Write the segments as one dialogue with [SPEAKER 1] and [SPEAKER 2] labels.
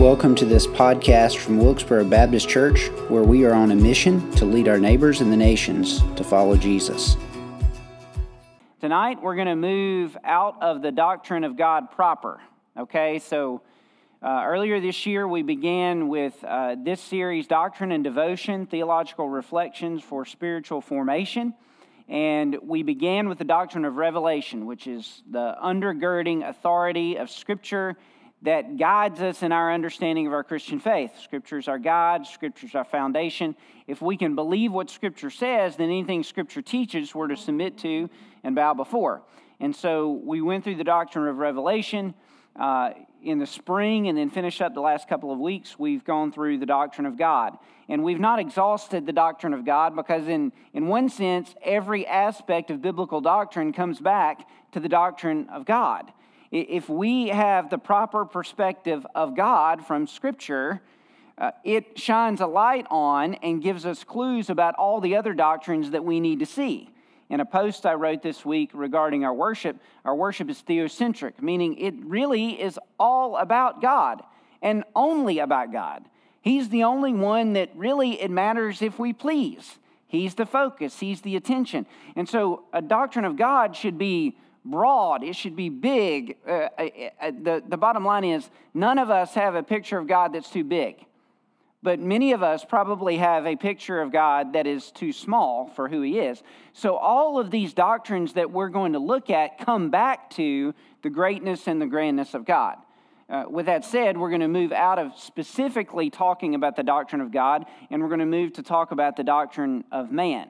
[SPEAKER 1] Welcome to this podcast from Wilkesboro Baptist Church, where we are on a mission to lead our neighbors and the nations to follow Jesus.
[SPEAKER 2] Tonight, we're going to move out of the doctrine of God proper. Okay, so uh, earlier this year, we began with uh, this series, Doctrine and Devotion Theological Reflections for Spiritual Formation. And we began with the doctrine of revelation, which is the undergirding authority of Scripture that guides us in our understanding of our Christian faith. Scripture's our guide, Scripture's our foundation. If we can believe what Scripture says, then anything Scripture teaches, we're to submit to and bow before. And so we went through the doctrine of revelation uh, in the spring and then finished up the last couple of weeks. We've gone through the doctrine of God. And we've not exhausted the doctrine of God because, in, in one sense, every aspect of biblical doctrine comes back to the doctrine of God. If we have the proper perspective of God from Scripture, uh, it shines a light on and gives us clues about all the other doctrines that we need to see. In a post I wrote this week regarding our worship, our worship is theocentric, meaning it really is all about God and only about God. He's the only one that really it matters if we please. He's the focus, He's the attention. And so a doctrine of God should be broad, it should be big. Uh, uh, uh, the, the bottom line is none of us have a picture of God that's too big. But many of us probably have a picture of God that is too small for who He is. So, all of these doctrines that we're going to look at come back to the greatness and the grandness of God. Uh, with that said, we're going to move out of specifically talking about the doctrine of God, and we're going to move to talk about the doctrine of man.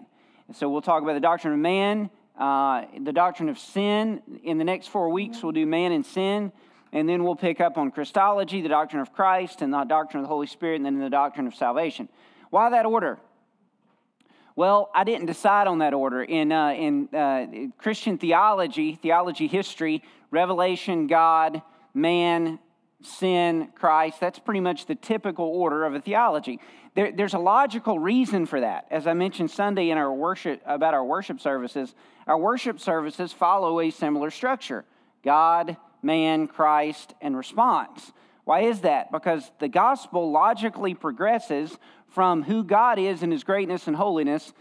[SPEAKER 2] And so, we'll talk about the doctrine of man, uh, the doctrine of sin. In the next four weeks, we'll do man and sin. And then we'll pick up on Christology, the doctrine of Christ, and the doctrine of the Holy Spirit, and then the doctrine of salvation. Why that order? Well, I didn't decide on that order. In, uh, in uh, Christian theology, theology history, revelation, God, man, sin, Christ, that's pretty much the typical order of a theology. There, there's a logical reason for that. As I mentioned Sunday in our worship about our worship services, our worship services follow a similar structure God, man, Christ, and response. Why is that? Because the gospel logically progresses from who God is in his greatness and holiness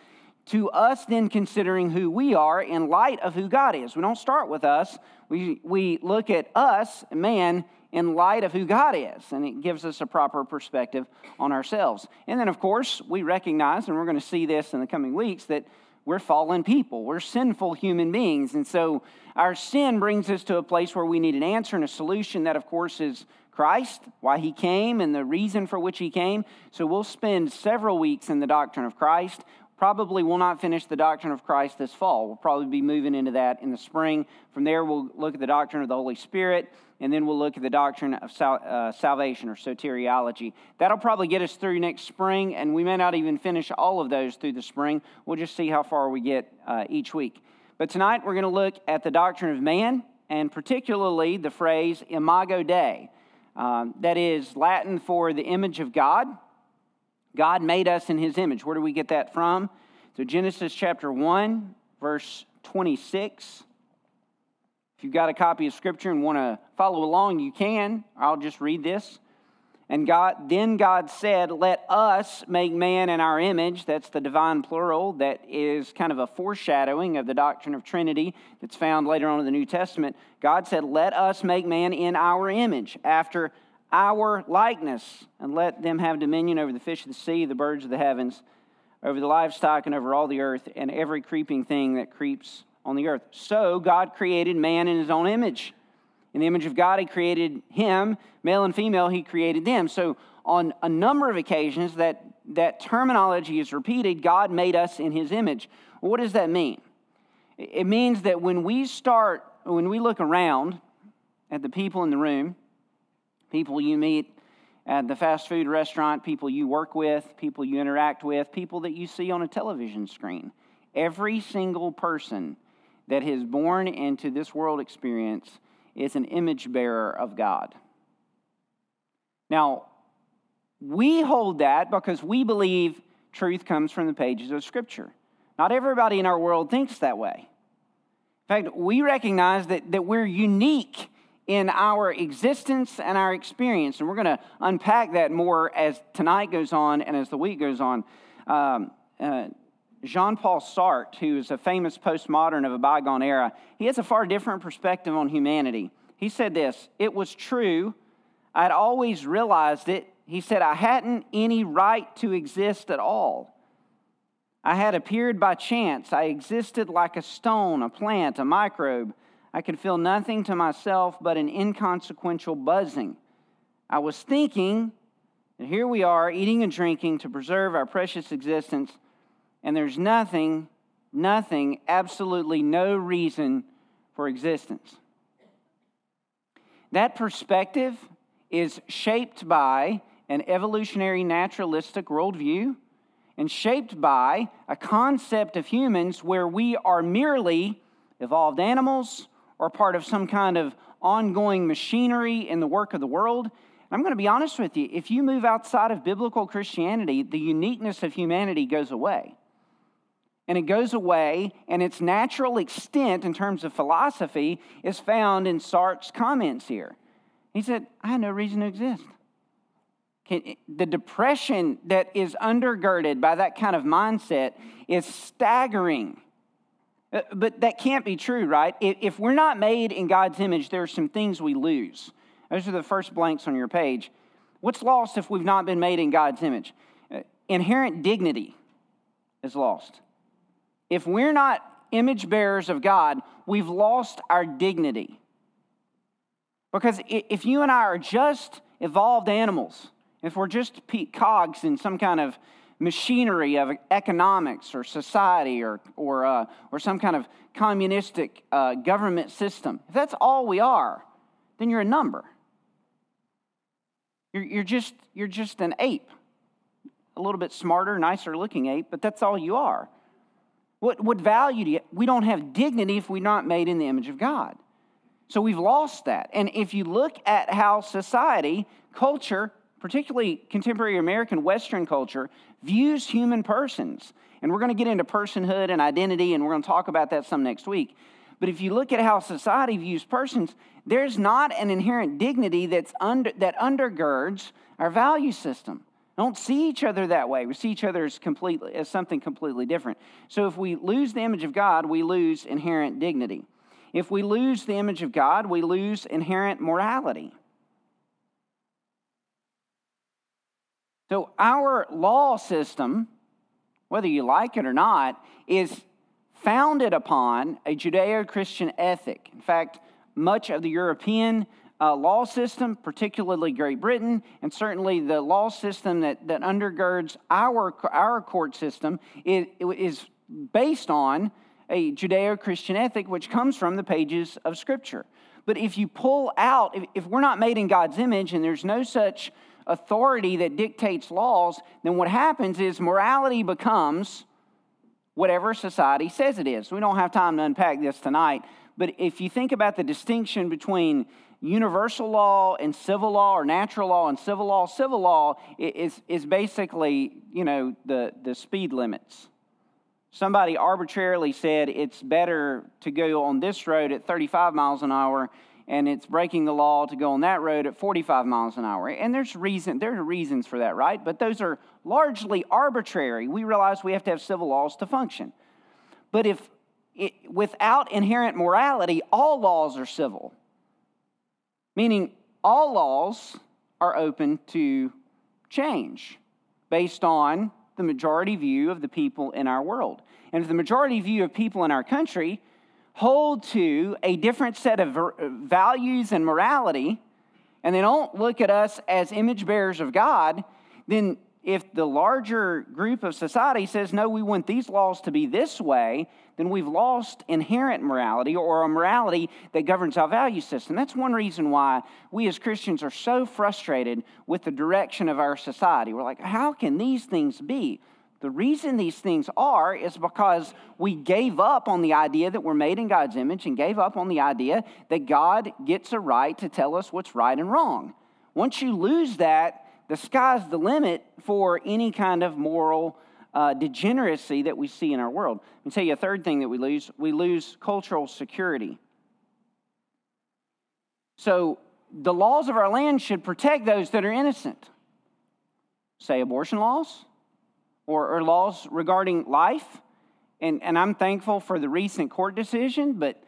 [SPEAKER 2] to us then considering who we are in light of who God is. We don't start with us, we, we look at us, man, in light of who God is, and it gives us a proper perspective on ourselves. And then, of course, we recognize, and we're going to see this in the coming weeks, that we're fallen people, we're sinful human beings. And so our sin brings us to a place where we need an answer and a solution that, of course, is Christ, why he came, and the reason for which he came. So we'll spend several weeks in the doctrine of Christ. Probably will not finish the doctrine of Christ this fall. We'll probably be moving into that in the spring. From there, we'll look at the doctrine of the Holy Spirit and then we'll look at the doctrine of sal- uh, salvation or soteriology. That'll probably get us through next spring, and we may not even finish all of those through the spring. We'll just see how far we get uh, each week. But tonight we're going to look at the doctrine of man, and particularly the phrase imago Dei. Um, that is Latin for the image of God. God made us in his image. Where do we get that from? So, Genesis chapter 1, verse 26. If you've got a copy of Scripture and want to follow along, you can. I'll just read this. And God, then God said, Let us make man in our image. That's the divine plural. That is kind of a foreshadowing of the doctrine of Trinity that's found later on in the New Testament. God said, Let us make man in our image, after our likeness, and let them have dominion over the fish of the sea, the birds of the heavens, over the livestock, and over all the earth, and every creeping thing that creeps on the earth. So God created man in his own image. In the image of God, he created him, male and female, he created them. So on a number of occasions that that terminology is repeated, God made us in his image. What does that mean? It means that when we start, when we look around at the people in the room, people you meet at the fast food restaurant, people you work with, people you interact with, people that you see on a television screen, every single person that is born into this world experience is an image bearer of God. Now, we hold that because we believe truth comes from the pages of Scripture. Not everybody in our world thinks that way. In fact, we recognize that, that we're unique in our existence and our experience. And we're going to unpack that more as tonight goes on and as the week goes on. Um, uh, Jean Paul Sartre, who is a famous postmodern of a bygone era, he has a far different perspective on humanity. He said this It was true. I'd always realized it. He said, I hadn't any right to exist at all. I had appeared by chance. I existed like a stone, a plant, a microbe. I could feel nothing to myself but an inconsequential buzzing. I was thinking, and here we are eating and drinking to preserve our precious existence, and there's nothing, nothing, absolutely no reason for existence. That perspective is shaped by an evolutionary naturalistic worldview and shaped by a concept of humans where we are merely evolved animals or part of some kind of ongoing machinery in the work of the world. I'm going to be honest with you if you move outside of biblical Christianity, the uniqueness of humanity goes away. And it goes away, and its natural extent in terms of philosophy is found in Sartre's comments here. He said, I had no reason to exist. The depression that is undergirded by that kind of mindset is staggering. Uh, but that can't be true, right? If we're not made in God's image, there are some things we lose. Those are the first blanks on your page. What's lost if we've not been made in God's image? Uh, inherent dignity is lost. If we're not image bearers of God, we've lost our dignity. Because if you and I are just evolved animals, if we're just cogs in some kind of machinery of economics or society or, or, uh, or some kind of communistic uh, government system, if that's all we are, then you're a number. You're, you're, just, you're just an ape, a little bit smarter, nicer looking ape, but that's all you are. What, what value do you? We don't have dignity if we're not made in the image of God. So we've lost that. And if you look at how society, culture, particularly contemporary American Western culture, views human persons. And we're going to get into personhood and identity, and we're going to talk about that some next week. But if you look at how society views persons, there's not an inherent dignity that's under, that undergirds our value system. don't see each other that way. We see each other as, completely, as something completely different. So if we lose the image of God, we lose inherent dignity. If we lose the image of God, we lose inherent morality. So, our law system, whether you like it or not, is founded upon a Judeo Christian ethic. In fact, much of the European uh, law system, particularly Great Britain, and certainly the law system that, that undergirds our, our court system, is, is based on a Judeo Christian ethic which comes from the pages of Scripture. But if you pull out, if, if we're not made in God's image and there's no such authority that dictates laws, then what happens is morality becomes whatever society says it is. We don't have time to unpack this tonight, but if you think about the distinction between universal law and civil law or natural law and civil law, civil law is, is basically, you know, the, the speed limits. Somebody arbitrarily said it's better to go on this road at 35 miles an hour and it's breaking the law to go on that road at 45 miles an hour. And there's reason there are reasons for that, right? But those are largely arbitrary. We realize we have to have civil laws to function. But if it, without inherent morality, all laws are civil. Meaning all laws are open to change based on the majority view of the people in our world. And if the majority view of people in our country hold to a different set of uh, values and morality, and they don't look at us as image bearers of God, then if the larger group of society says, no, we want these laws to be this way, then we've lost inherent morality or a morality that governs our value system. That's one reason why we as Christians are so frustrated with the direction of our society. We're like, how can these things be? The reason these things are is because we gave up on the idea that we're made in God's image and gave up on the idea that God gets a right to tell us what's right and wrong. Once you lose that, the sky's the limit for any kind of moral uh, degeneracy that we see in our world. Let me tell you a third thing that we lose we lose cultural security. So the laws of our land should protect those that are innocent. Say abortion laws or, or laws regarding life. And, and I'm thankful for the recent court decision, but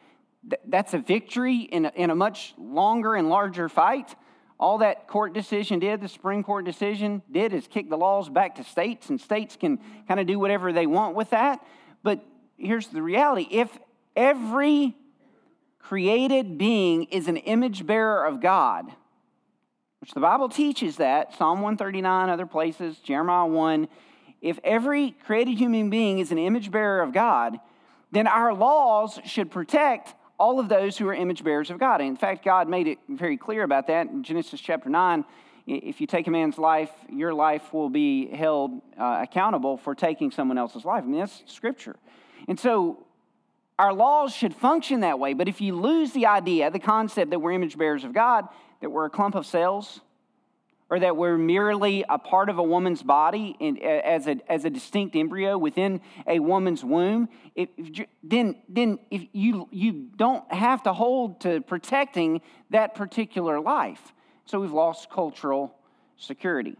[SPEAKER 2] th- that's a victory in a, in a much longer and larger fight. All that court decision did, the Supreme Court decision did, is kick the laws back to states, and states can kind of do whatever they want with that. But here's the reality if every created being is an image bearer of God, which the Bible teaches that, Psalm 139, other places, Jeremiah 1, if every created human being is an image bearer of God, then our laws should protect all of those who are image bearers of God. In fact, God made it very clear about that in Genesis chapter 9. If you take a man's life, your life will be held uh, accountable for taking someone else's life. I mean, that's scripture. And so our laws should function that way, but if you lose the idea, the concept that we're image bearers of God, that we're a clump of cells, or that we're merely a part of a woman's body in, as, a, as a distinct embryo within a woman's womb, if, then, then if you, you don't have to hold to protecting that particular life. So we've lost cultural security.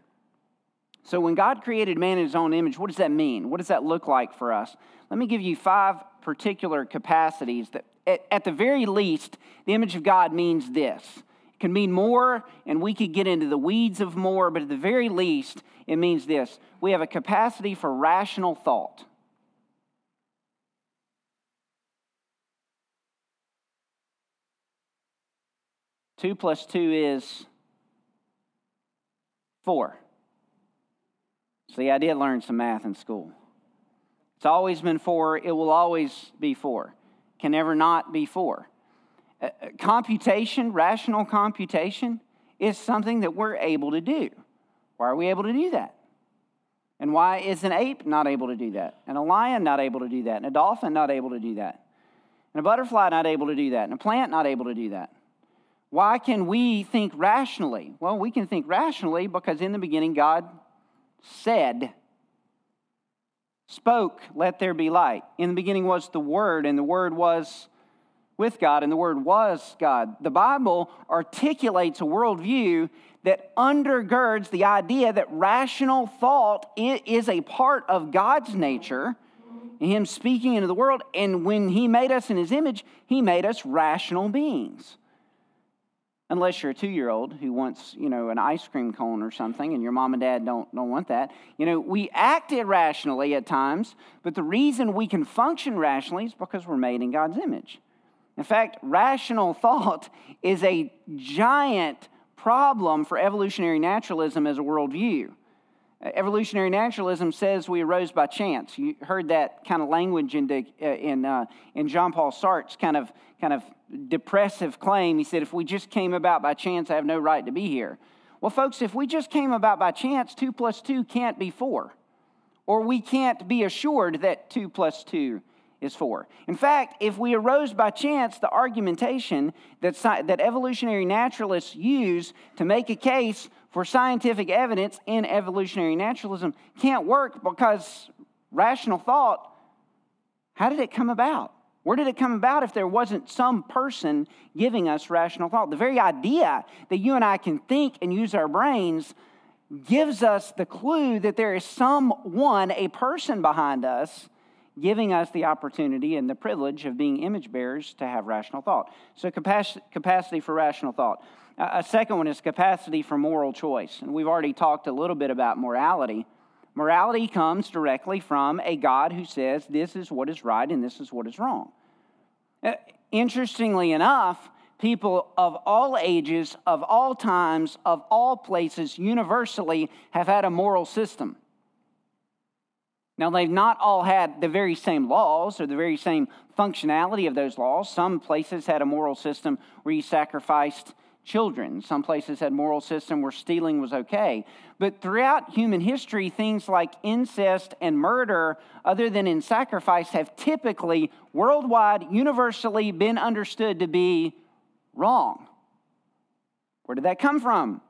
[SPEAKER 2] So when God created man in his own image, what does that mean? What does that look like for us? Let me give you five particular capacities that, at, at the very least, the image of God means this. Can mean more, and we could get into the weeds of more, but at the very least, it means this we have a capacity for rational thought. Two plus two is four. See, I did learn some math in school. It's always been four, it will always be four. Can never not be four. Uh, uh, computation, rational computation, is something that we're able to do. Why are we able to do that? And why is an ape not able to do that? And a lion not able to do that? And a dolphin not able to do that? And a butterfly not able to do that? And a plant not able to do that? Why can we think rationally? Well, we can think rationally because in the beginning God said spoke, Let there be light. In the beginning was the Word, and the Word was with God, and the Word was God. The Bible articulates a worldview that undergirds the idea that rational thought is a part of God's nature, Him speaking into the world. And when He made us in His image, He made us rational beings unless you're a two-year-old who wants you know an ice cream cone or something and your mom and dad don't, don't want that you know we act irrationally at times but the reason we can function rationally is because we're made in god's image in fact rational thought is a giant problem for evolutionary naturalism as a worldview evolutionary naturalism says we arose by chance you heard that kind of language in, uh, in, uh, in john paul sartre's kind of kind of depressive claim. He said, if we just came about by chance, I have no right to be here. Well, folks, if we just came about by chance, two plus two can't be four. Or we can't be assured that two plus two is four. In fact, if we arose by chance, the argumentation that, that evolutionary naturalists use to make a case for scientific evidence in evolutionary naturalism can't work because rational thought, how did it come about? Where did it come about if there wasn't some person giving us rational thought? The very idea that you and I can think and use our brains gives us the clue that there is someone, a person behind us, giving us the opportunity and the privilege of being image bearers to have rational thought. So, capacity for rational thought. A second one is capacity for moral choice. And we've already talked a little bit about morality. Morality comes directly from a God who says this is what is right and this is what is wrong. Uh, interestingly enough, people of all ages, of all times, of all places, universally have had a moral system. Now, they've not all had the very same laws or the very same functionality of those laws. Some places had a moral system where you sacrificed children. Some places had moral system where stealing was okay. But throughout human history, things like incest and murder, other than in sacrifice, have typically worldwide, universally been understood to be wrong. Where did that come from?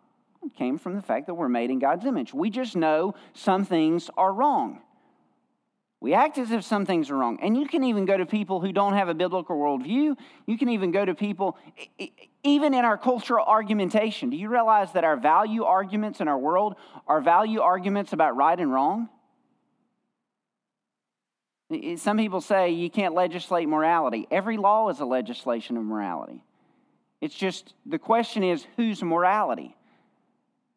[SPEAKER 2] It came from the fact that we're made in God's image. We just know some things are wrong. We act as if some things are wrong. And you can even go to people who don't have a biblical worldview. You can even go to people, even in our cultural argumentation. Do you realize that our value arguments in our world are value arguments about right and wrong? Some people say you can't legislate morality. Every law is a legislation of morality. It's just the question is whose morality?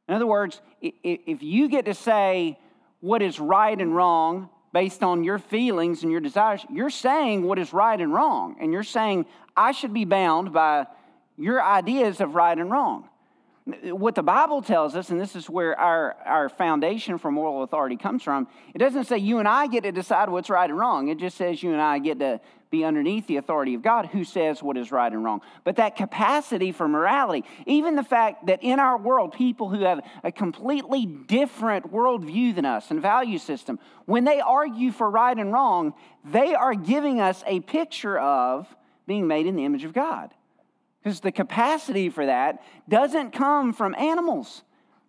[SPEAKER 2] In other words, if you get to say what is right and wrong based on your feelings and your desires, you're saying what is right and wrong. And you're saying, I should be bound by your ideas of right and wrong. What the Bible tells us, and this is where our, our foundation for moral authority comes from, it doesn't say you and I get to decide what's right and wrong. It just says you and I get to be underneath the authority of God who says what is right and wrong. But that capacity for morality, even the fact that in our world, people who have a completely different worldview than us and value system, when they argue for right and wrong, they are giving us a picture of being made in the image of God. Because the capacity for that doesn't come from animals.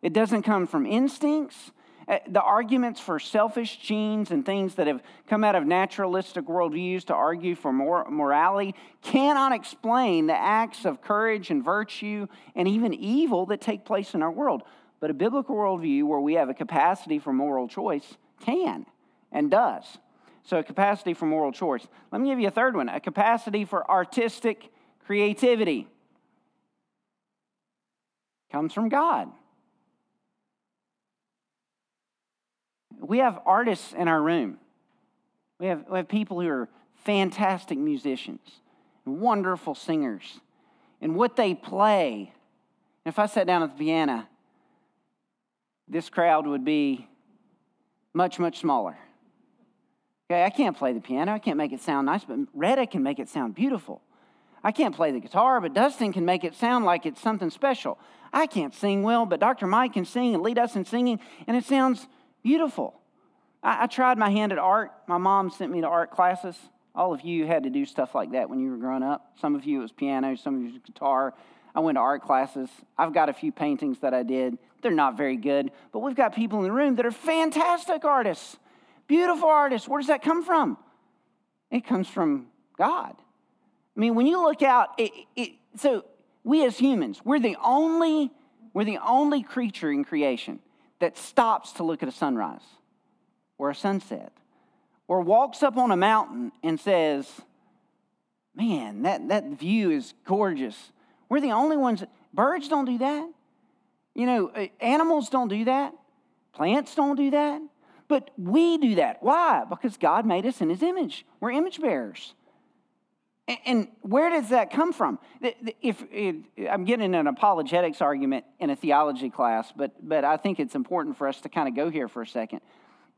[SPEAKER 2] It doesn't come from instincts. Uh, the arguments for selfish genes and things that have come out of naturalistic worldviews to argue for more morality cannot explain the acts of courage and virtue and even evil that take place in our world. But a biblical worldview where we have a capacity for moral choice can and does. So, a capacity for moral choice. Let me give you a third one a capacity for artistic creativity comes from God. We have artists in our room. We have, we have people who are fantastic musicians, wonderful singers. And what they play, if I sat down at the piano, this crowd would be much, much smaller. Okay, I can't play the piano, I can't make it sound nice, but Retta can make it sound beautiful. I can't play the guitar, but Dustin can make it sound like it's something special. I can't sing well, but Dr. Mike can sing and lead us in singing, and it sounds beautiful. I, I tried my hand at art. My mom sent me to art classes. All of you had to do stuff like that when you were growing up. Some of you it was piano, some of you it was guitar. I went to art classes. I've got a few paintings that I did. They're not very good, but we've got people in the room that are fantastic artists, beautiful artists. Where does that come from? It comes from God. I mean, when you look out, it, it, so we as humans, we're the only we're the only creature in creation that stops to look at a sunrise or a sunset or walks up on a mountain and says, Man, that, that view is gorgeous. We're the only ones, birds don't do that. You know, animals don't do that. Plants don't do that. But we do that. Why? Because God made us in His image. We're image bearers. And where does that come from? If, I'm getting an apologetics argument in a theology class, but, but I think it's important for us to kind of go here for a second.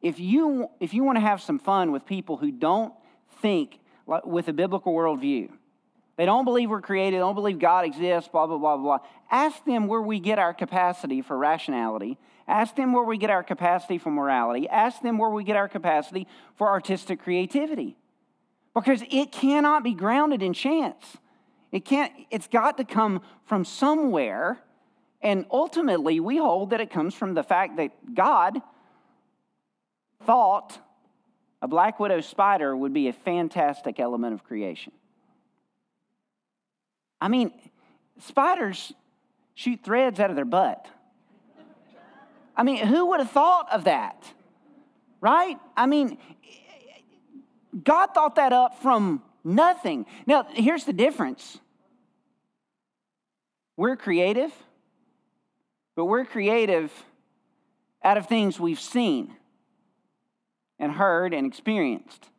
[SPEAKER 2] If you, if you want to have some fun with people who don't think with a biblical worldview, they don't believe we're created, don't believe God exists, blah, blah, blah, blah, ask them where we get our capacity for rationality. Ask them where we get our capacity for morality. Ask them where we get our capacity for artistic creativity because it cannot be grounded in chance. It can't, it's got to come from somewhere. And ultimately, we hold that it comes from the fact that God thought a black widow spider would be a fantastic element of creation. I mean, spiders shoot threads out of their butt. I mean, who would have thought of that? Right? I mean, God thought that up from nothing. Now, here's the difference we're creative, but we're creative out of things we've seen and heard and experienced.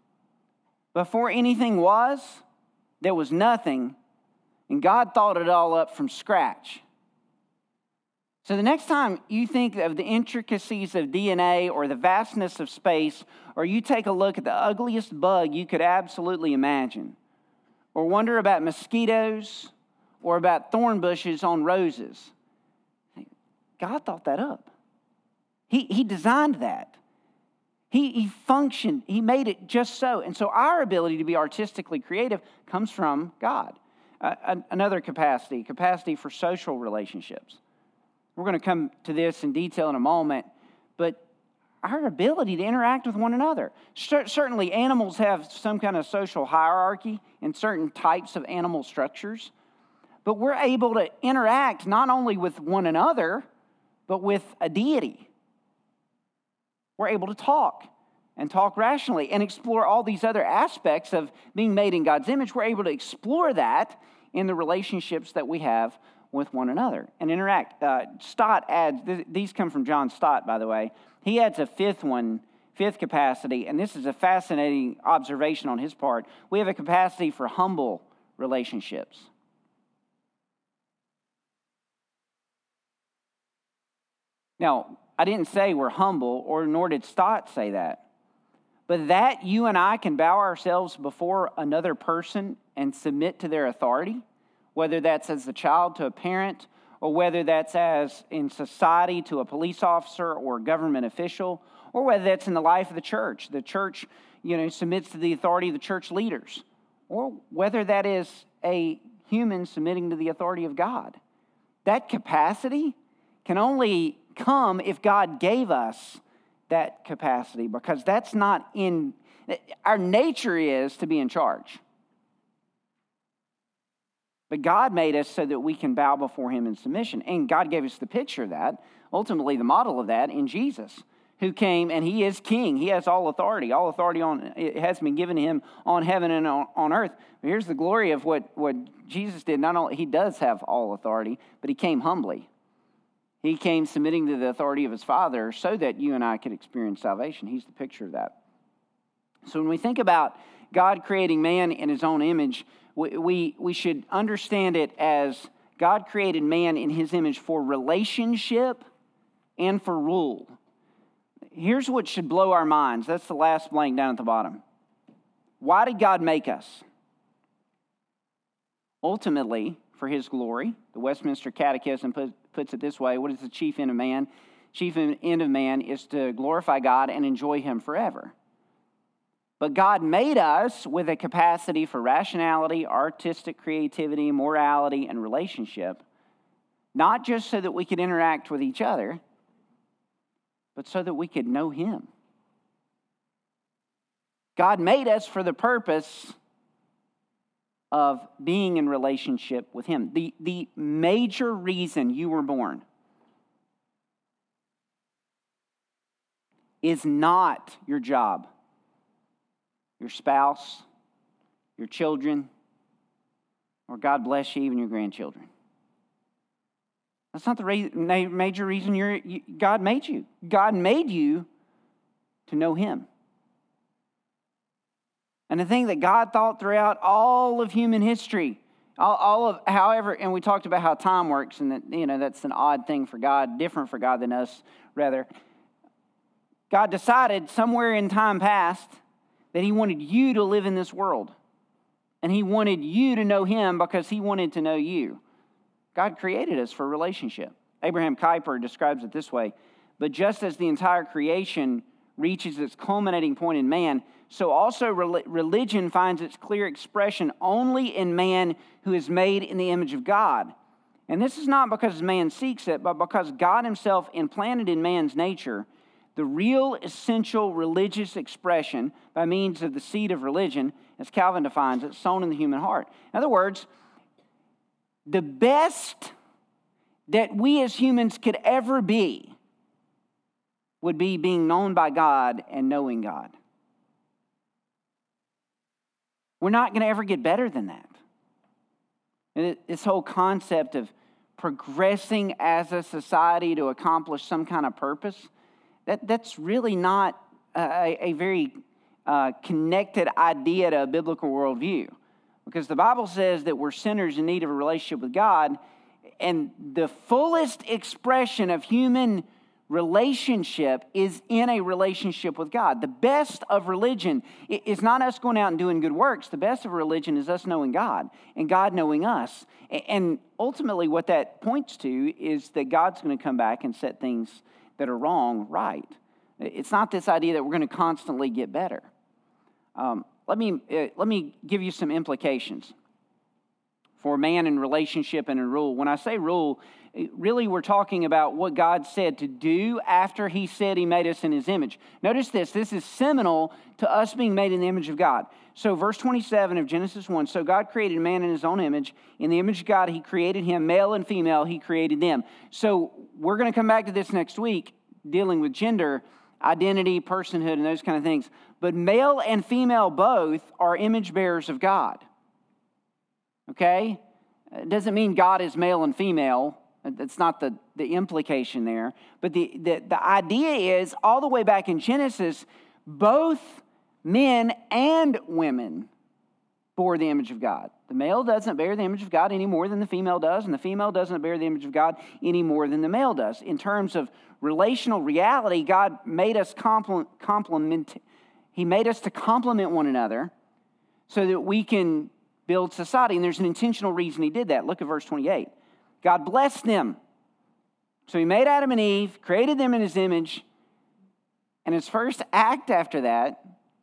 [SPEAKER 2] Before anything was, there was nothing, and God thought it all up from scratch. So, the next time you think of the intricacies of DNA or the vastness of space, or you take a look at the ugliest bug you could absolutely imagine, or wonder about mosquitoes or about thorn bushes on roses, God thought that up. He, he designed that. He, he functioned, He made it just so. And so, our ability to be artistically creative comes from God. Uh, another capacity, capacity for social relationships. We're going to come to this in detail in a moment, but our ability to interact with one another. Certainly, animals have some kind of social hierarchy in certain types of animal structures, but we're able to interact not only with one another, but with a deity. We're able to talk and talk rationally and explore all these other aspects of being made in God's image. We're able to explore that in the relationships that we have with one another and interact. Uh, Stott adds, th- these come from John Stott, by the way. He adds a fifth one, fifth capacity, and this is a fascinating observation on his part. We have a capacity for humble relationships. Now, I didn't say we're humble, or nor did Stott say that. But that you and I can bow ourselves before another person and submit to their authority, whether that's as a child to a parent, or whether that's as in society to a police officer or a government official, or whether that's in the life of the church. The church, you know, submits to the authority of the church leaders, or whether that is a human submitting to the authority of God. That capacity can only come if God gave us that capacity because that's not in our nature is to be in charge. But God made us so that we can bow before Him in submission. And God gave us the picture of that, ultimately, the model of that in Jesus, who came and He is King. He has all authority. All authority on, it has been given to Him on heaven and on, on earth. But here's the glory of what, what Jesus did. Not only He does have all authority, but He came humbly. He came submitting to the authority of his Father so that you and I could experience salvation. He's the picture of that. So when we think about God creating man in his own image, we, we, should understand it as God created man in his image for relationship and for rule. Here's what should blow our minds. That's the last blank down at the bottom. Why did God make us? Ultimately, for his glory. The Westminster Catechism puts it this way What is the chief end of man? Chief end of man is to glorify God and enjoy him forever. But God made us with a capacity for rationality, artistic creativity, morality, and relationship, not just so that we could interact with each other, but so that we could know Him. God made us for the purpose of being in relationship with Him. The, the major reason you were born is not your job, your spouse, your children, or God bless you, even your grandchildren. That's not the major reason you're, you, God made you. God made you to know Him. And the thing that God thought throughout all of human history, all, all, of, however, and we talked about how time works, and that, you know, that's an odd thing for God, different for God than us, rather. God decided somewhere in time past that He wanted you to live in this world. And He wanted you to know Him because He wanted to know you. God created us for relationship. Abraham Kuyper describes it this way But just as the entire creation reaches its culminating point in man, so also religion finds its clear expression only in man who is made in the image of God. And this is not because man seeks it, but because God Himself implanted in man's nature the real essential religious expression by means of the seed of religion, as Calvin defines it, sown in the human heart. In other words, the best that we as humans could ever be would be being known by God and knowing God. We're not going to ever get better than that. And this whole concept of progressing as a society to accomplish some kind of purpose, that, that's really not a, a very uh, connected idea to a biblical worldview. Because the Bible says that we're sinners in need of a relationship with God, and the fullest expression of human relationship is in a relationship with God. The best of religion is not us going out and doing good works. The best of religion is us knowing God and God knowing us. And ultimately, what that points to is that God's going to come back and set things that are wrong right. It's not this idea that we're going to constantly get better. Um, let, me, uh, let me give you some implications. for man in relationship and in rule. When I say rule, really we're talking about what God said to do after He said He made us in His image. Notice this this is seminal to us being made in the image of God. So, verse 27 of Genesis 1 So God created man in His own image. In the image of God, He created him, male and female, He created them. So, we're going to come back to this next week dealing with gender identity, personhood, and those kind of things. But male and female both are image bearers of God. Okay? It doesn't mean God is male and female. That's not the, the implication there. But the, the, the idea is all the way back in Genesis, both men and women bore the image of God. The male doesn't bear the image of God any more than the female does, and the female doesn't bear the image of God any more than the male does. In terms of relational reality, God made us complement, complement He made us to complement one another so that we can build society. And there's an intentional reason He did that. Look at verse 28. God blessed them. So He made Adam and Eve, created them in His image, and His first act after that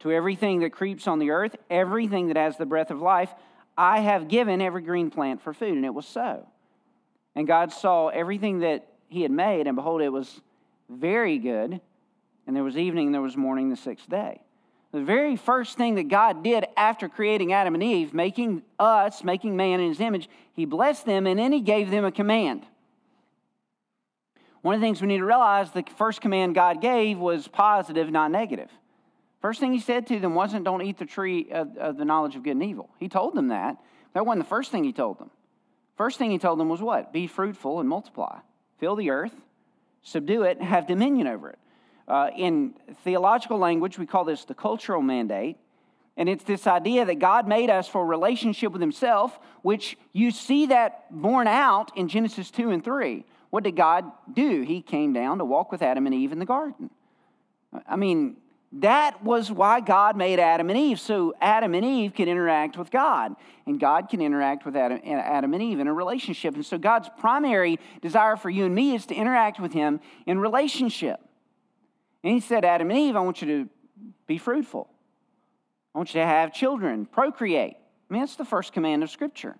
[SPEAKER 2] to everything that creeps on the earth, everything that has the breath of life, I have given every green plant for food. And it was so. And God saw everything that he had made, and behold, it was very good. And there was evening, and there was morning the sixth day. The very first thing that God did after creating Adam and Eve, making us, making man in his image, he blessed them and then he gave them a command. One of the things we need to realize the first command God gave was positive, not negative. First thing he said to them wasn't, don't eat the tree of, of the knowledge of good and evil. He told them that. That wasn't the first thing he told them. First thing he told them was what? Be fruitful and multiply. Fill the earth, subdue it, have dominion over it. Uh, in theological language, we call this the cultural mandate. And it's this idea that God made us for a relationship with Himself, which you see that borne out in Genesis 2 and 3. What did God do? He came down to walk with Adam and Eve in the garden. I mean, that was why God made Adam and Eve, so Adam and Eve can interact with God, and God can interact with Adam, and Eve in a relationship. And so God's primary desire for you and me is to interact with Him in relationship. And He said, Adam and Eve, I want you to be fruitful. I want you to have children, procreate. I mean, that's the first command of Scripture.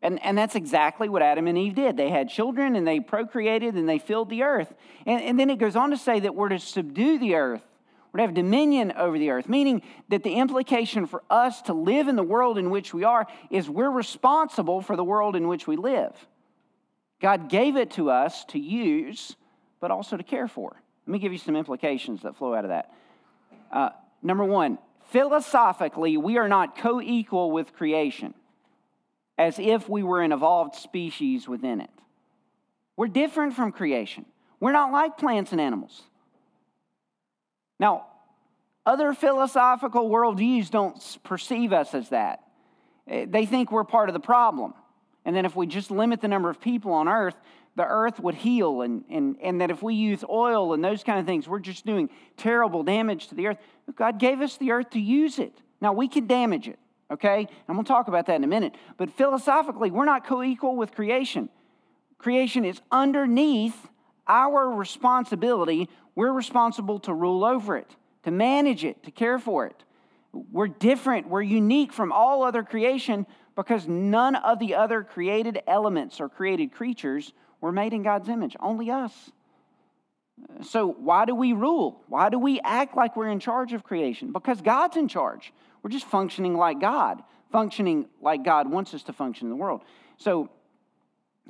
[SPEAKER 2] And, and that's exactly what Adam and Eve did. They had children and they procreated and they filled the earth. And, and then it goes on to say that we're to subdue the earth we're have dominion over the earth, meaning that the implication for us to live in the world in which we are is we're responsible for the world in which we live. God gave it to us to use, but also to care for. Let me give you some implications that flow out of that. Uh, number one, philosophically, we are not co equal with creation, as if we were an evolved species within it. We're different from creation. We're not like plants and animals. Now, other philosophical worldviews don't perceive us as that. Eh, they think we're part of the problem. And then if we just limit the number of people on earth, the earth would heal, and, and, and that if we use oil and those kind of things, we're just doing terrible damage to the earth. God gave us the earth to use it. Now, we can damage it, okay? Going to talk about that in a minute. But philosophically, we're not co equal with creation. Creation is underneath our responsibility we're responsible to rule over it, to manage it, to care for it. We're different, we're unique from all other creation because none of the other created elements or created creatures were made in God's image, only us. So, why do we rule? Why do we act like we're in charge of creation? Because God's in charge. We're just functioning like God, functioning like God wants us to function in the world. So,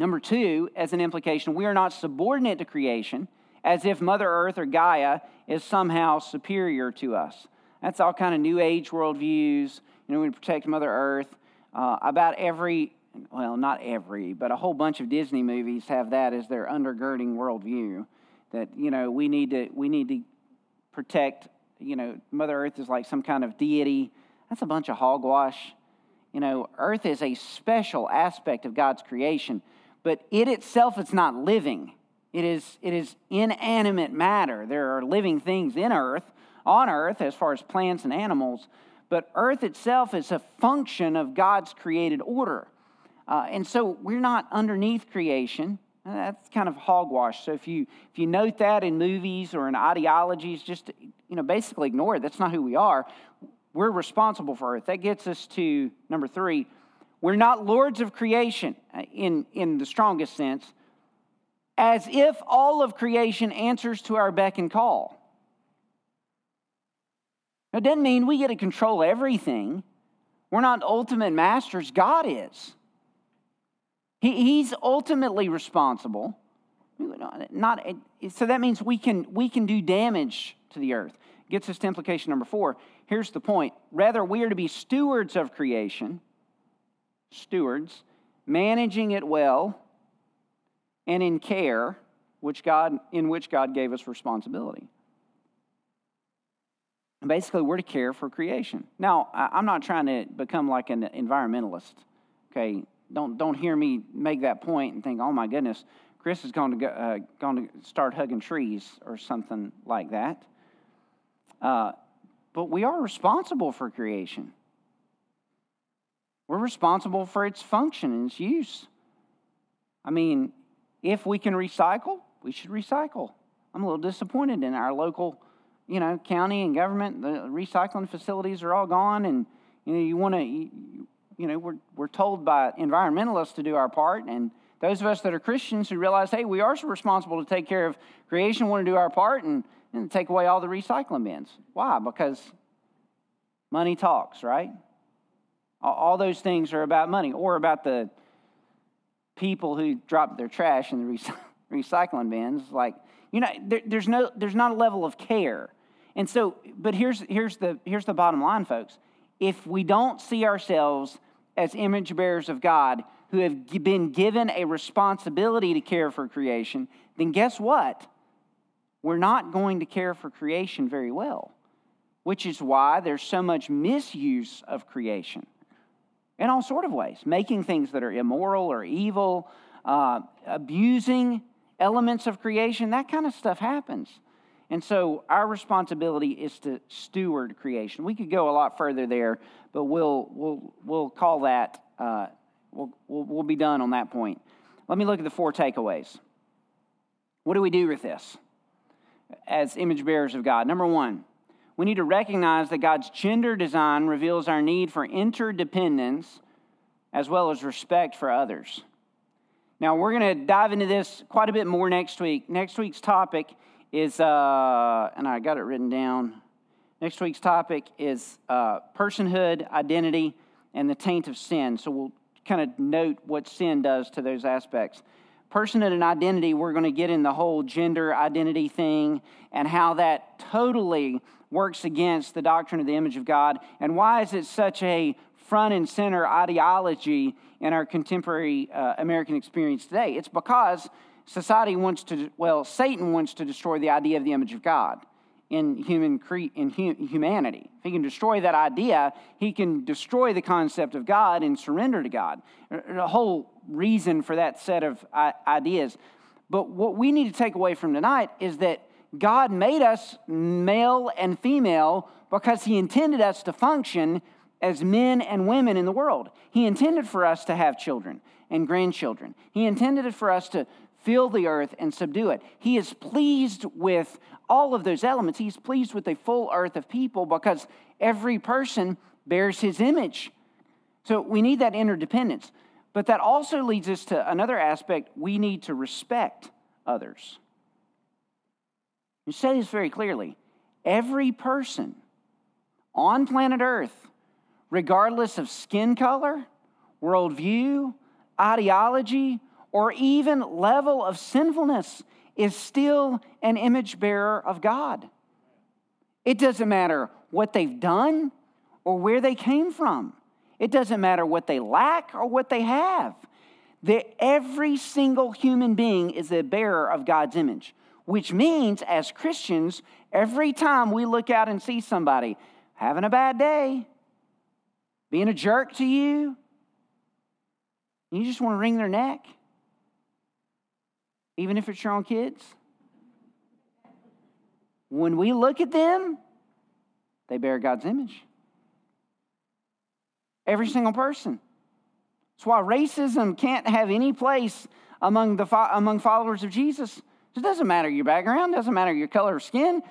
[SPEAKER 2] number two, as an implication, we are not subordinate to creation as if Mother Earth or Gaia is somehow superior to us. That's all kind of New Age worldviews. You know, we protect Mother Earth. Uh, about every, well, not every, but a whole bunch of Disney movies have that as their undergirding worldview. That you know we need to we need to protect. You know, Mother Earth is like some kind of deity. That's a bunch of hogwash. You know, Earth is a special aspect of God's creation but it itself is not living. It is, it is inanimate matter. There are living things in earth, on earth, as far as plants and animals, but earth itself is a function of God's created order. Uh, and so we're not underneath creation. That's kind of hogwash. So if you if you note that in movies or in ideologies, just you know basically ignore it. That's not who we are. We're responsible for it. That gets us to number three. We're not lords of creation uh, in, in the strongest sense, as if all of creation answers to our beck and call. It doesn't mean we get to control everything. We're not ultimate masters, God is. He, he's ultimately responsible. Not, so that means we can, we can do damage to the earth. Gets us to implication number four. Here's the point. Rather, we are to be stewards of creation, stewards, managing it well and in care, which God, in which God gave us responsibility. Basically, we're to care for creation. Now, I'm not trying to become like an environmentalist. Okay, don't don't hear me make that point and think, oh my goodness, Chris is going to go, uh, going to start hugging trees or something like that. Uh, but we are responsible for creation. We're responsible for its function and its use. I mean, if we can recycle, we should recycle. I'm a little disappointed in our local, you know, county and government. The recycling facilities are all gone, and you know, you want to, you, know, we're we're told by environmentalists to do our part, and those of us that are Christians who realize, hey, we are responsible to take care of creation, want to do our part, and and take away all the recycling bins. Why? Because money talks, right? All those things are about money or about the people who drop their trash in the recycling bins. Like, you know, there, there's, no, there's not a level of care. And so, but here's, here's, the, here's the bottom line, folks. If we don't see ourselves as image bearers of God who have been given a responsibility to care for creation, then guess what? we're not going to care for creation very well, which is why there's so much misuse of creation in all sort of ways, making things that are immoral or evil, uh, abusing elements of creation, that kind of stuff happens. And so our responsibility is to steward creation. We could go a lot further there, but we'll, we'll, we'll call that, uh, we'll, we'll, we'll be done on that point. Let me look at the four takeaways. What do we do with this? as image bearers of God. Number one, we need to recognize that God's gender design reveals our need for interdependence as well as respect for others. Now, we're going to dive into this quite a bit more next week. Next week's topic is, uh, and I got it written down. Next week's topic is uh, personhood, identity, and the taint of sin. So we'll kind of note what sin does to those aspects personhood and identity, we're going to get in the whole gender identity thing and how that totally works against the doctrine of the image of God. And why is it such a front and center ideology in our contemporary uh, American experience today? It's because society wants to, well, Satan wants to destroy the idea of the image of God in human in hu- humanity. If he can destroy that idea, he can destroy the concept of God and surrender to God. The whole reason for that set of ideas. But what we need to take away from tonight is that God made us male and female because he intended us to function as men and women in the world. He intended for us to have children and grandchildren. He intended it for us to fill the earth and subdue it. He is pleased with all of those elements. He's pleased with a full earth of people because every person bears his image. So we need that interdependence. But that also leads us to another aspect we need to respect others. You say this very clearly. Every person on planet Earth, regardless of skin color, worldview, ideology, or even level of sinfulness, is still an image bearer of God. It doesn't matter what they've done or where they came from. It doesn't matter what they lack or what they have. That every single human being is a bearer of God's image, which means as Christians, every time we look out and see somebody having a bad day, being a jerk to you, you just want to wring their neck. even if it's your own kids? When we look at them, they bear God's image. Every single person. That's why racism can't have any place among, the, among followers of Jesus. It doesn't matter your background, doesn't matter your color of skin.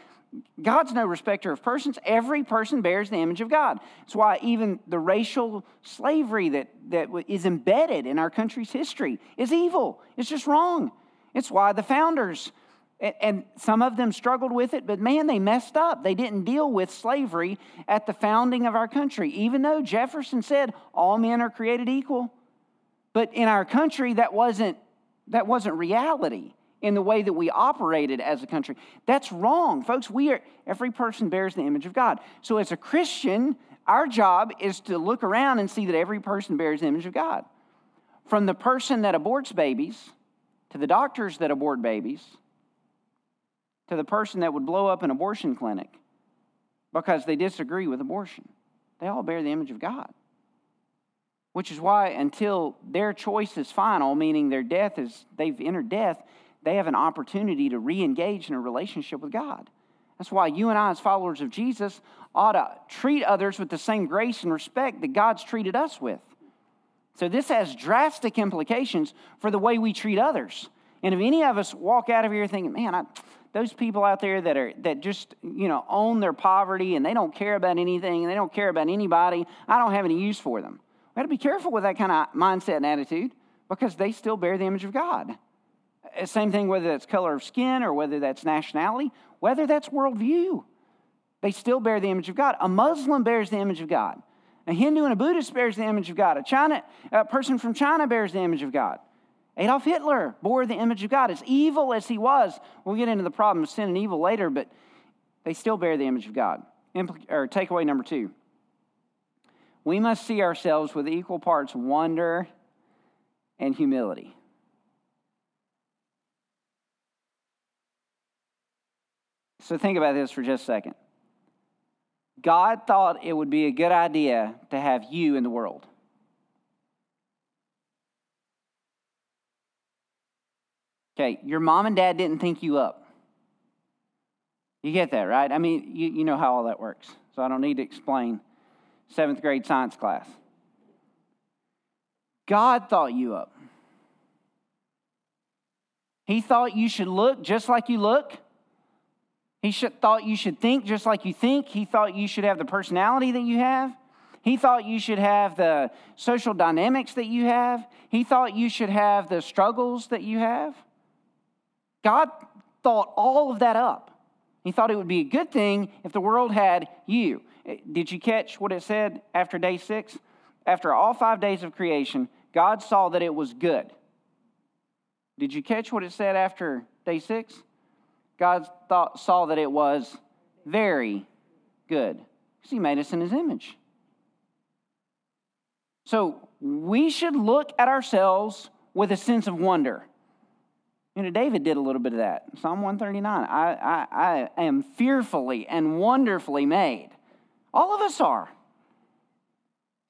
[SPEAKER 2] God's no respecter of persons. Every person bears the image of God. That's why even the racial slavery that, that is embedded in our country's history is evil. It's just wrong. It's why the founders, and some of them struggled with it, but man, they messed up. They didn't deal with slavery at the founding of our country, even though Jefferson said all men are created equal. But in our country, that wasn't, that wasn't reality in the way that we operated as a country. That's wrong, folks. We are every person bears the image of God. So as a Christian, our job is to look around and see that every person bears the image of God. From the person that aborts babies to the doctors that abort babies to the person that would blow up an abortion clinic because they disagree with abortion. They all bear the image of God. Which is why until their choice is final, meaning their death is they've entered death, they have an opportunity to re engage in a relationship with God. That's why you and I, as followers of Jesus, ought to treat others with the same grace and respect that God's treated us with. So, this has drastic implications for the way we treat others. And if any of us walk out of here thinking, man, I, those people out there that are that just you know own their poverty and they don't care about anything and they don't care about anybody, I don't have any use for them. We got to be careful with that kind of mindset and attitude because they still bear the image of God. Uh, same thing whether that's color of skin or whether that's nationality, whether that's worldview. They still bear the image of God. A Muslim bears the image of God. A Hindu and a Buddhist bears the image of God. A China a person from China bears the image of God. Adolf Hitler bore the image of God. As evil as he was, we'll get into the problem of sin and evil later, but they still bear the image of God. Impl- or takeaway number two we must see ourselves with equal parts wonder and humility. So think about this for just a second. God thought it would be a good idea to have you in the world. Okay, your mom and dad didn't think you up. You get that, right? I mean, you, you know how all that works. So I don't need to explain seventh grade science class. God thought you up. He thought you should look just like you look. He should, thought you should think just like you think. He thought you should have the personality that you have. He thought you should have the social dynamics that you have. He thought you should have the struggles that you have. God thought all of that up. He thought it would be a good thing if the world had you. Did you catch what it said after day six? After all five days of creation, God saw that it was good. Did you catch what it said after day six? God thought, saw that it was very good because He made us in His image. So we should look at ourselves with a sense of wonder. You know, David did a little bit of that. Psalm 139 I, I, I am fearfully and wonderfully made. All of us are.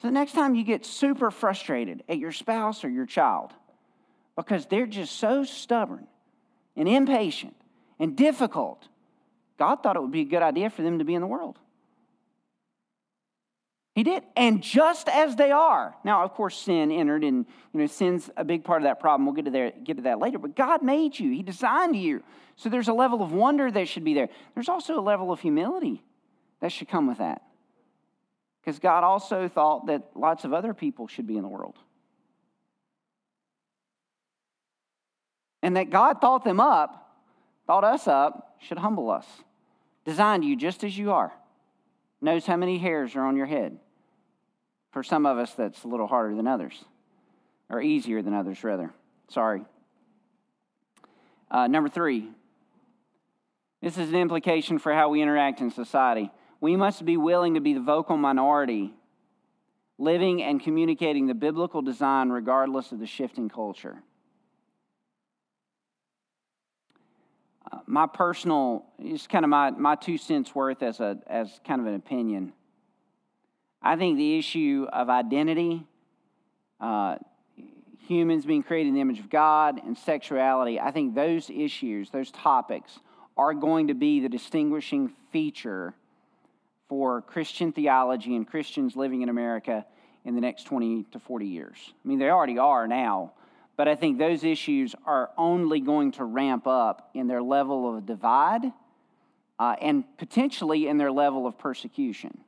[SPEAKER 2] So the next time you get super frustrated at your spouse or your child because they're just so stubborn and impatient and difficult. God thought it would be a good idea for them to be in the world. He did. And just as they are. Now, of course, sin entered, and you know, sin's a big part of that problem. We'll get to, there, get to that later. But God made you, He designed you. So there's a level of wonder that should be there. There's also a level of humility that should come with that. Because God also thought that lots of other people should be in the world. And that God thought them up thought us up should humble us. Designed you just as you are. Knows how many hairs are on your head. For some of us, that's a little harder than others, or easier than others, rather. Sorry. Uh, number three, this is an implication for how we interact in society. We must be willing to be the vocal minority, living and communicating the biblical design regardless of the shifting culture. My personal, it's kind of my, my two cents worth as, a, as kind of an opinion. I think the issue of identity, uh, humans being created in the image of God and sexuality, I think those issues, those topics, are going to be the distinguishing feature for Christian theology and Christians living in America in the next 20 to 40 years. I mean, they already are now, but I think those issues are only going to ramp up in their level of divide uh, and potentially in their level of persecution.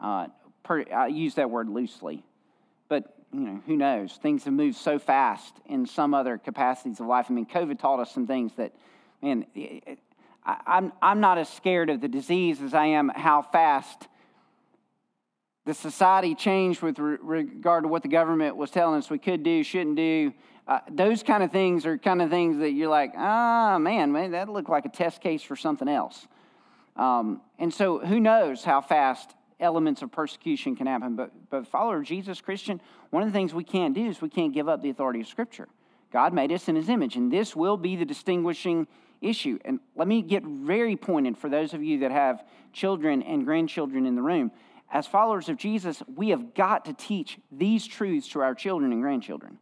[SPEAKER 2] Uh, per, I use that word loosely, but you know, who knows? Things have moved so fast in some other capacities of life. I mean, COVID taught us some things that, man, I, I'm, I'm not as scared of the disease as I am how fast the society changed with re- regard to what the government was telling us we could do, shouldn't do. Uh, those kind of things are kind of things that you're like, ah, man, man, that looked like a test case for something else. Um, and so, who knows how fast elements of persecution can happen. But, but follower of Jesus, Christian, one of the things we can't do is we can't give up the authority of Scripture. God made us in His image, and this will be the distinguishing issue. And let me get very pointed for those of you that have children and grandchildren in the room. As followers of Jesus, we have got to teach these truths to our children and grandchildren.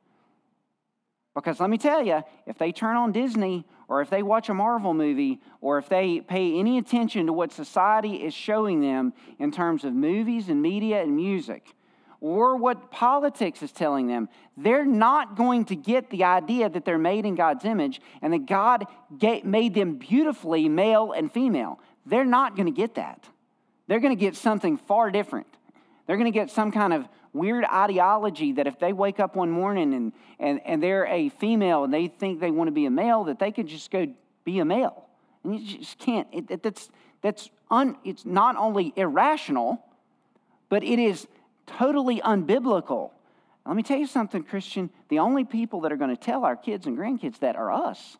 [SPEAKER 2] Because let me tell you, if they turn on Disney or if they watch a Marvel movie, or if they pay any attention to what society is showing them in terms of movies and media and music, or what politics is telling them, they're not going to get the idea that they're made in God's image and that God made them beautifully male and female. They're not going to get that. They're going to get something far different. They're going to get some kind of weird ideology that if they wake up one morning and, and, and they're a female and they think they want to be a male, that they could just go be a male. And you just can't. It, it, that's, that's un, it's not only irrational, but it is totally unbiblical. Let me tell you something, Christian. The only people that are going to tell our kids and grandkids that are us.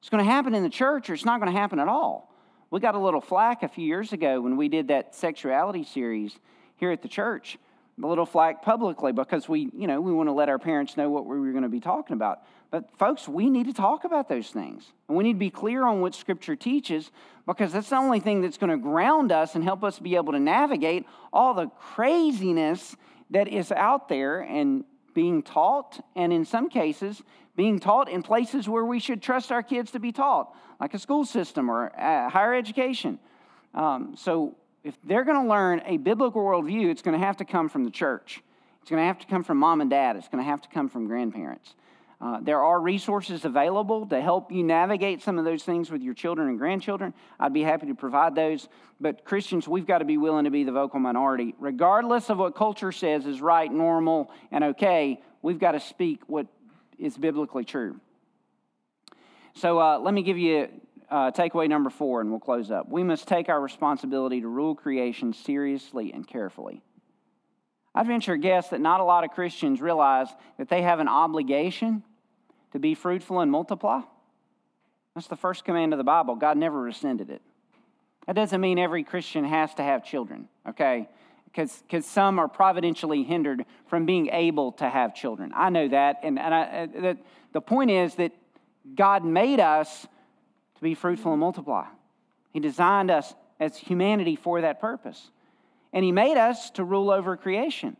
[SPEAKER 2] It's going to happen in the church or it's not going to happen at all. We got a little flack a few years ago when we did that sexuality series here at the church a little flack publicly because we, you know, we want to let our parents know what we were going to be talking about. But folks, we need to talk about those things. And we need to be clear on what Scripture teaches because that's the only thing that's going to ground us and help us be able to navigate all the craziness that is out there and being taught, and in some cases, being taught in places where we should trust our kids to be taught, like a school system or higher education. Um, so if they're going to learn a biblical worldview, it's going to have to come from the church. It's going to have to come from mom and dad. It's going to have to come from grandparents. Uh, there are resources available to help you navigate some of those things with your children and grandchildren. I'd be happy to provide those. But Christians, we've got to be willing to be the vocal minority. Regardless of what culture says is right, normal, and okay, we've got to speak what is biblically true. So uh, let me give you uh, takeaway number four, and we'll close up. We must take our responsibility to rule creation seriously and carefully. I'd venture a guess that not a lot of Christians realize that they have an obligation to be fruitful and multiply. That's the first command of the Bible. God never rescinded it. That doesn't mean every Christian has to have children, okay? Because some are providentially hindered from being able to have children. I know that. And, and I, uh, the, the point is that God made us to be fruitful and multiply. He designed us as humanity for that purpose. And He made us to rule over creation.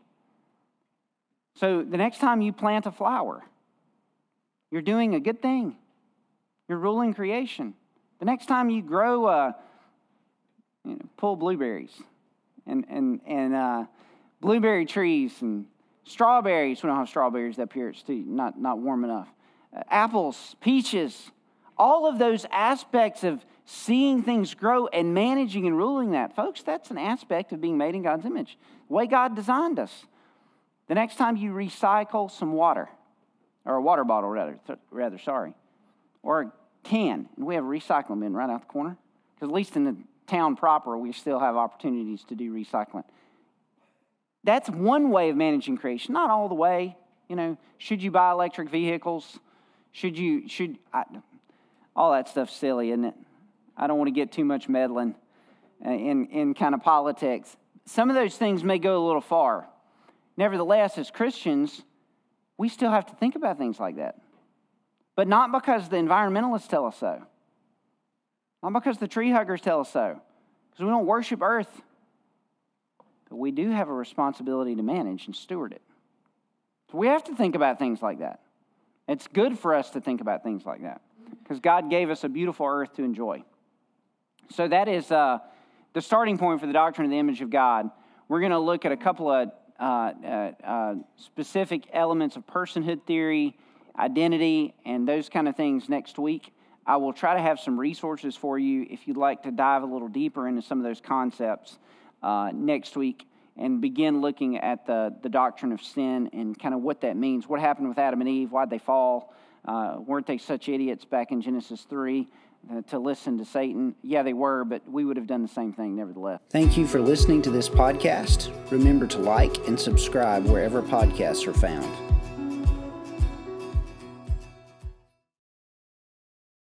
[SPEAKER 2] So the next time you plant a flower, you're doing a good thing. You're ruling creation. The next time you grow, uh, you know, pull blueberries and, and, and uh, blueberry trees and strawberries. We don't have strawberries up here, it's too, not, not warm enough. Uh, apples, peaches, all of those aspects of seeing things grow and managing and ruling that, folks, that's an aspect of being made in God's image, the way God designed us. The next time you recycle some water, or a water bottle rather, rather sorry, or a can, and we have a recycling bin right out the corner, because at least in the town proper, we still have opportunities to do recycling. That's one way of managing creation, not all the way. You know, should you buy electric vehicles? Should you, should, I, all that stuff's silly, isn't it? I don't want to get too much meddling uh, in, in kind of politics. Some of those things may go a little far. Nevertheless, as Christians, we still have to think about things like that. But not because the environmentalists tell us so, not because the tree huggers tell us so, because we don't worship earth. But we do have a responsibility to manage and steward it, So we have to think about things like that. It's good for us to think about things like that because God gave us a beautiful earth to enjoy. So that is uh, the starting point for the doctrine of the image of God. We're going to look at a couple of uh, uh, uh, specific elements of personhood theory, identity, and those kind of things next week. I will try to have some resources for you if you'd like to dive a little deeper into some of those concepts uh, next week and begin looking at the, the doctrine of sin and kind of what that means. What happened with Adam and Eve? Why'd they fall? Uh, weren't they such idiots back in Genesis 3 uh, to listen to Satan? Yeah, they were, but we would have done the same thing nevertheless.
[SPEAKER 1] Thank you for listening to this podcast. Remember to like and subscribe wherever podcasts are found.